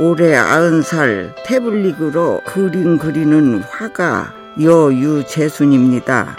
올해 아흔 살 태블릿으로 그림 그리는 화가 여유재순입니다.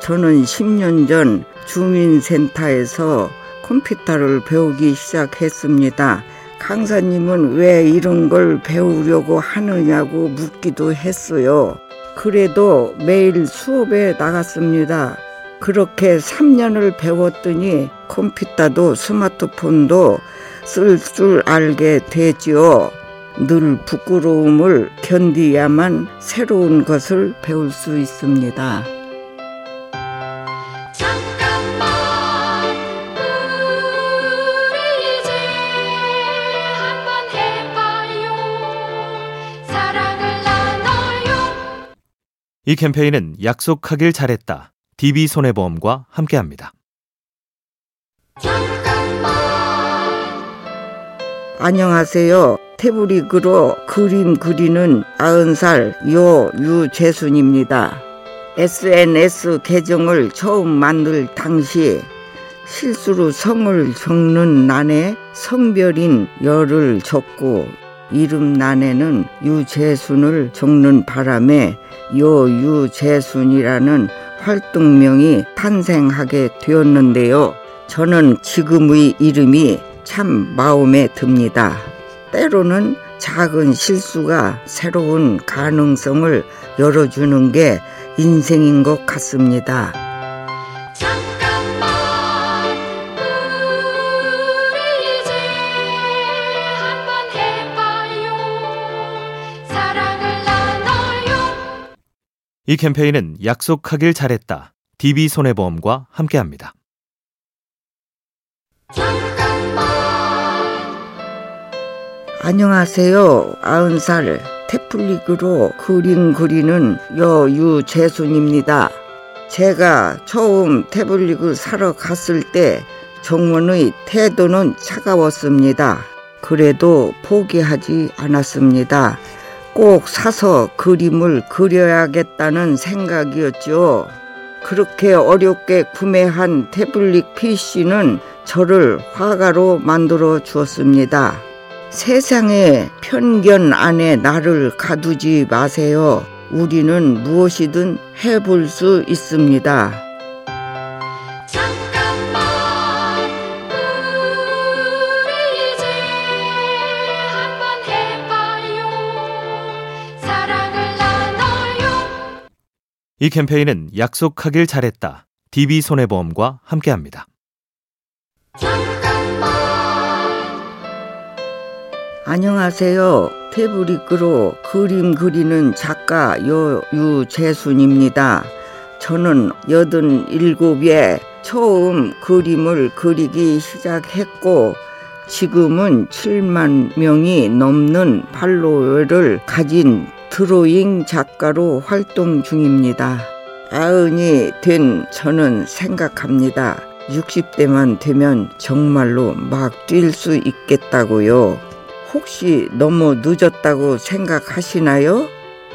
저는 10년 전 주민센터에서 컴퓨터를 배우기 시작했습니다. 강사님은 왜 이런 걸 배우려고 하느냐고 묻기도 했어요. 그래도 매일 수업에 나갔습니다. 그렇게 3년을 배웠더니 컴퓨터도 스마트폰도 쓸 줄 알게 되지요. 늘 부끄러움을 견디야만 새로운 것을 배울 수 있습니다. 이 캠페인은 약속하길 잘했다. DB손해보험과 함께합니다. 안녕하세요. 태블릿으로 그림 그리는 90살 요유재순입니다. SNS 계정을 처음 만들 당시 실수로 성을 적는 난에 성별인 열을 적고 이름 난에는 유재순을 적는 바람에 요유재순이라는 활동명이 탄생하게 되었는데요. 저는 지금의 이름이 참 마음에 듭니다. 때로는 작은 실수가 새로운 가능성을 열어주는 게 인생인 것 같습니다. 이 캠페인은 약속하길 잘했다. DB손해보험과 함께합니다. 안녕하세요. 아흔 살 태플릭으로 그림 그리는 여유재순입니다. 제가 처음 태블릿을 사러 갔을 때 정원의 태도는 차가웠습니다. 그래도 포기하지 않았습니다. 꼭 사서 그림을 그려야겠다는 생각이었죠. 그렇게 어렵게 구매한 태블릿 PC는 저를 화가로 만들어 주었습니다. 세상의 편견 안에 나를 가두지 마세요. 우리는 무엇이든 해볼 수 있습니다. 이 캠페인은 약속하길 잘했다. DB손해보험과 함께합니다. 안녕하세요. 태블릿으로 그림 그리는 작가 여유재순입니다. 저는 여든 일곱에 처음 그림을 그리기 시작했고 지금은 7만 명이 넘는 팔로워를 가진 드로잉 작가로 활동 중입니다. 아흔이 된 저는 생각합니다. 60대만 되면 정말로 막 뛸 수 있겠다고요. 혹시 너무 늦었다고 생각하시나요?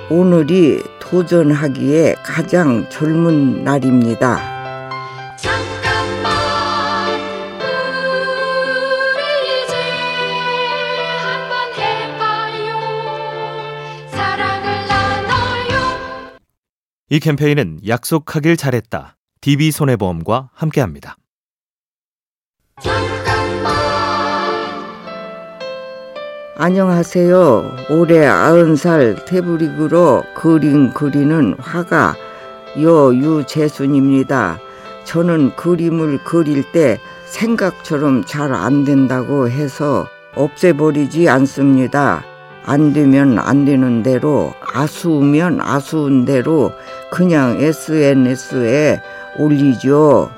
오늘이 도전하기에 가장 젊은 날입니다. 이 캠페인은 약속하길 잘했다. DB손해보험과 함께합니다. 안녕하세요. 올해 아흔 살 태블릿으로 그림 그리는 화가 여유재순입니다. 저는 그림을 그릴 때 생각처럼 잘 안 된다고 해서 없애버리지 않습니다. 안 되면 안 되는 대로 아수우면 아수운 대로 그냥 SNS에 올리죠.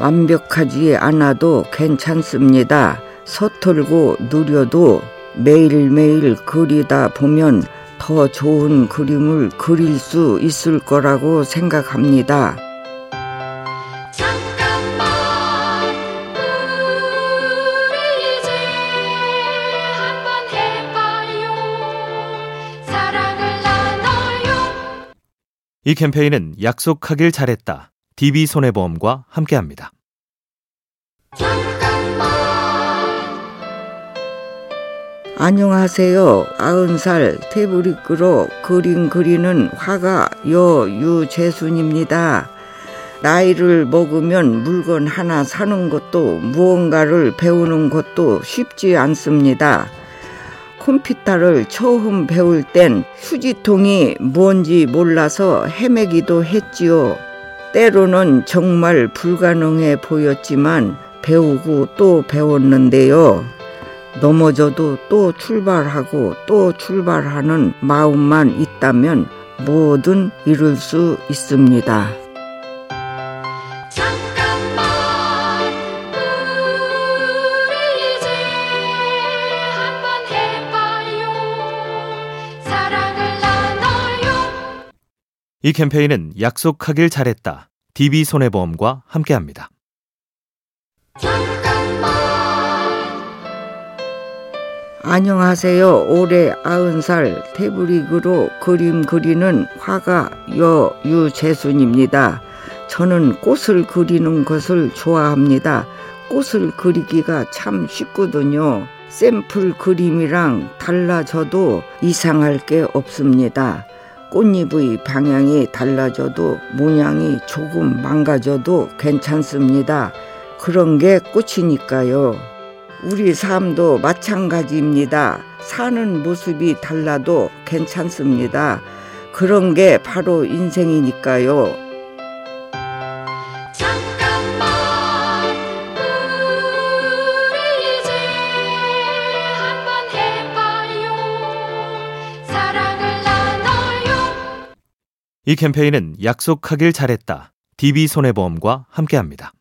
완벽하지 않아도 괜찮습니다. 서툴고 느려도 매일매일 그리다 보면 더 좋은 그림을 그릴 수 있을 거라고 생각합니다. 이 캠페인은 약속하길 잘했다. DB손해보험과 함께합니다. 안녕하세요. 아흔 살 태블릿으로 그림 그리는 화가 여유재순입니다. 나이를 먹으면 물건 하나 사는 것도 무언가를 배우는 것도 쉽지 않습니다. 컴퓨터를 처음 배울 땐 휴지통이 뭔지 몰라서 헤매기도 했지요. 때로는 정말 불가능해 보였지만 배우고 또 배웠는데요. 넘어져도 또 출발하고 또 출발하는 마음만 있다면 뭐든 이룰 수 있습니다. 잠깐만 우리 이제 한번 해봐요 사랑을 나눠요 이 캠페인은 약속하길 잘했다. DB손해보험과 함께합니다. 안녕하세요. 올해 아흔 살 태블릿으로 그림 그리는 화가 여유재순입니다. 저는 꽃을 그리는 것을 좋아합니다. 꽃을 그리기가 참 쉽거든요. 샘플 그림이랑 달라져도 이상할 게 없습니다. 꽃잎의 방향이 달라져도 모양이 조금 망가져도 괜찮습니다. 그런 게 꽃이니까요. 우리 삶도 마찬가지입니다. 사는 모습이 달라도 괜찮습니다. 그런 게 바로 인생이니까요. 잠깐만 우리 이제 한번 해봐요 사랑을 나눠요 이 캠페인은 약속하길 잘했다. DB손해보험과 함께합니다.